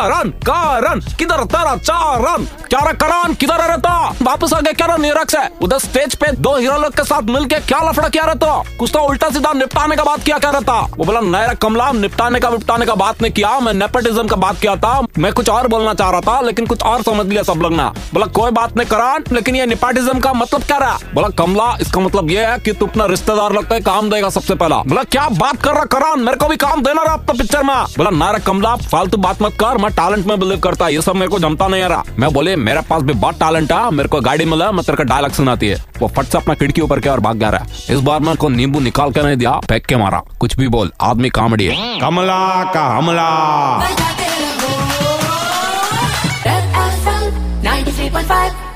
करण करण किधर तेरा क्या रे करण किधर है रहता वापस आ गया क्या न्यूयॉर्क से? उधर स्टेज पे दो हीरो लोग के साथ मिलके क्या लफड़ा किया रहता कुछ तो उल्टा सीधा निपटाने का बात किया क्या रहता वो बोला नया कमला, निपटाने का निपटाने का बात नहीं किया, मैं नेपोटिज्म का बात किया था। मैं कुछ और बोलना चाह रहा था, लेकिन कुछ और समझ लिया सब लोग ना। बोला, कोई बात नहीं करान, लेकिन ये निपाटिज्म का मतलब क्या रहा बोला, कमला, इसका मतलब ये है की तू अपना रिश्तेदार लगता है काम देगा सबसे पहला। बोला, क्या बात कर रहा करान? मेरे को भी काम देना रहा अपना पिक्चर में। बोला नारा कमला, फालतू बात मत कर, मैं टैलेंट में बिलीव करता है ये सब मेरे को जमता नहीं आ रहा मैं बोले मेरे पास भी बहुत टैलेंट है मेरे को गाड़ी मिला मैं तेरे का डायलॉग सुनाती है। वो फट से अपना खिड़की ऊपर के और भाग गया रहा इस बार मैं को नींबू निकाल के नहीं दिया फेंक के मारा। कुछ भी बोल आदमी कामड़ी है। कमला का हमला। 93.5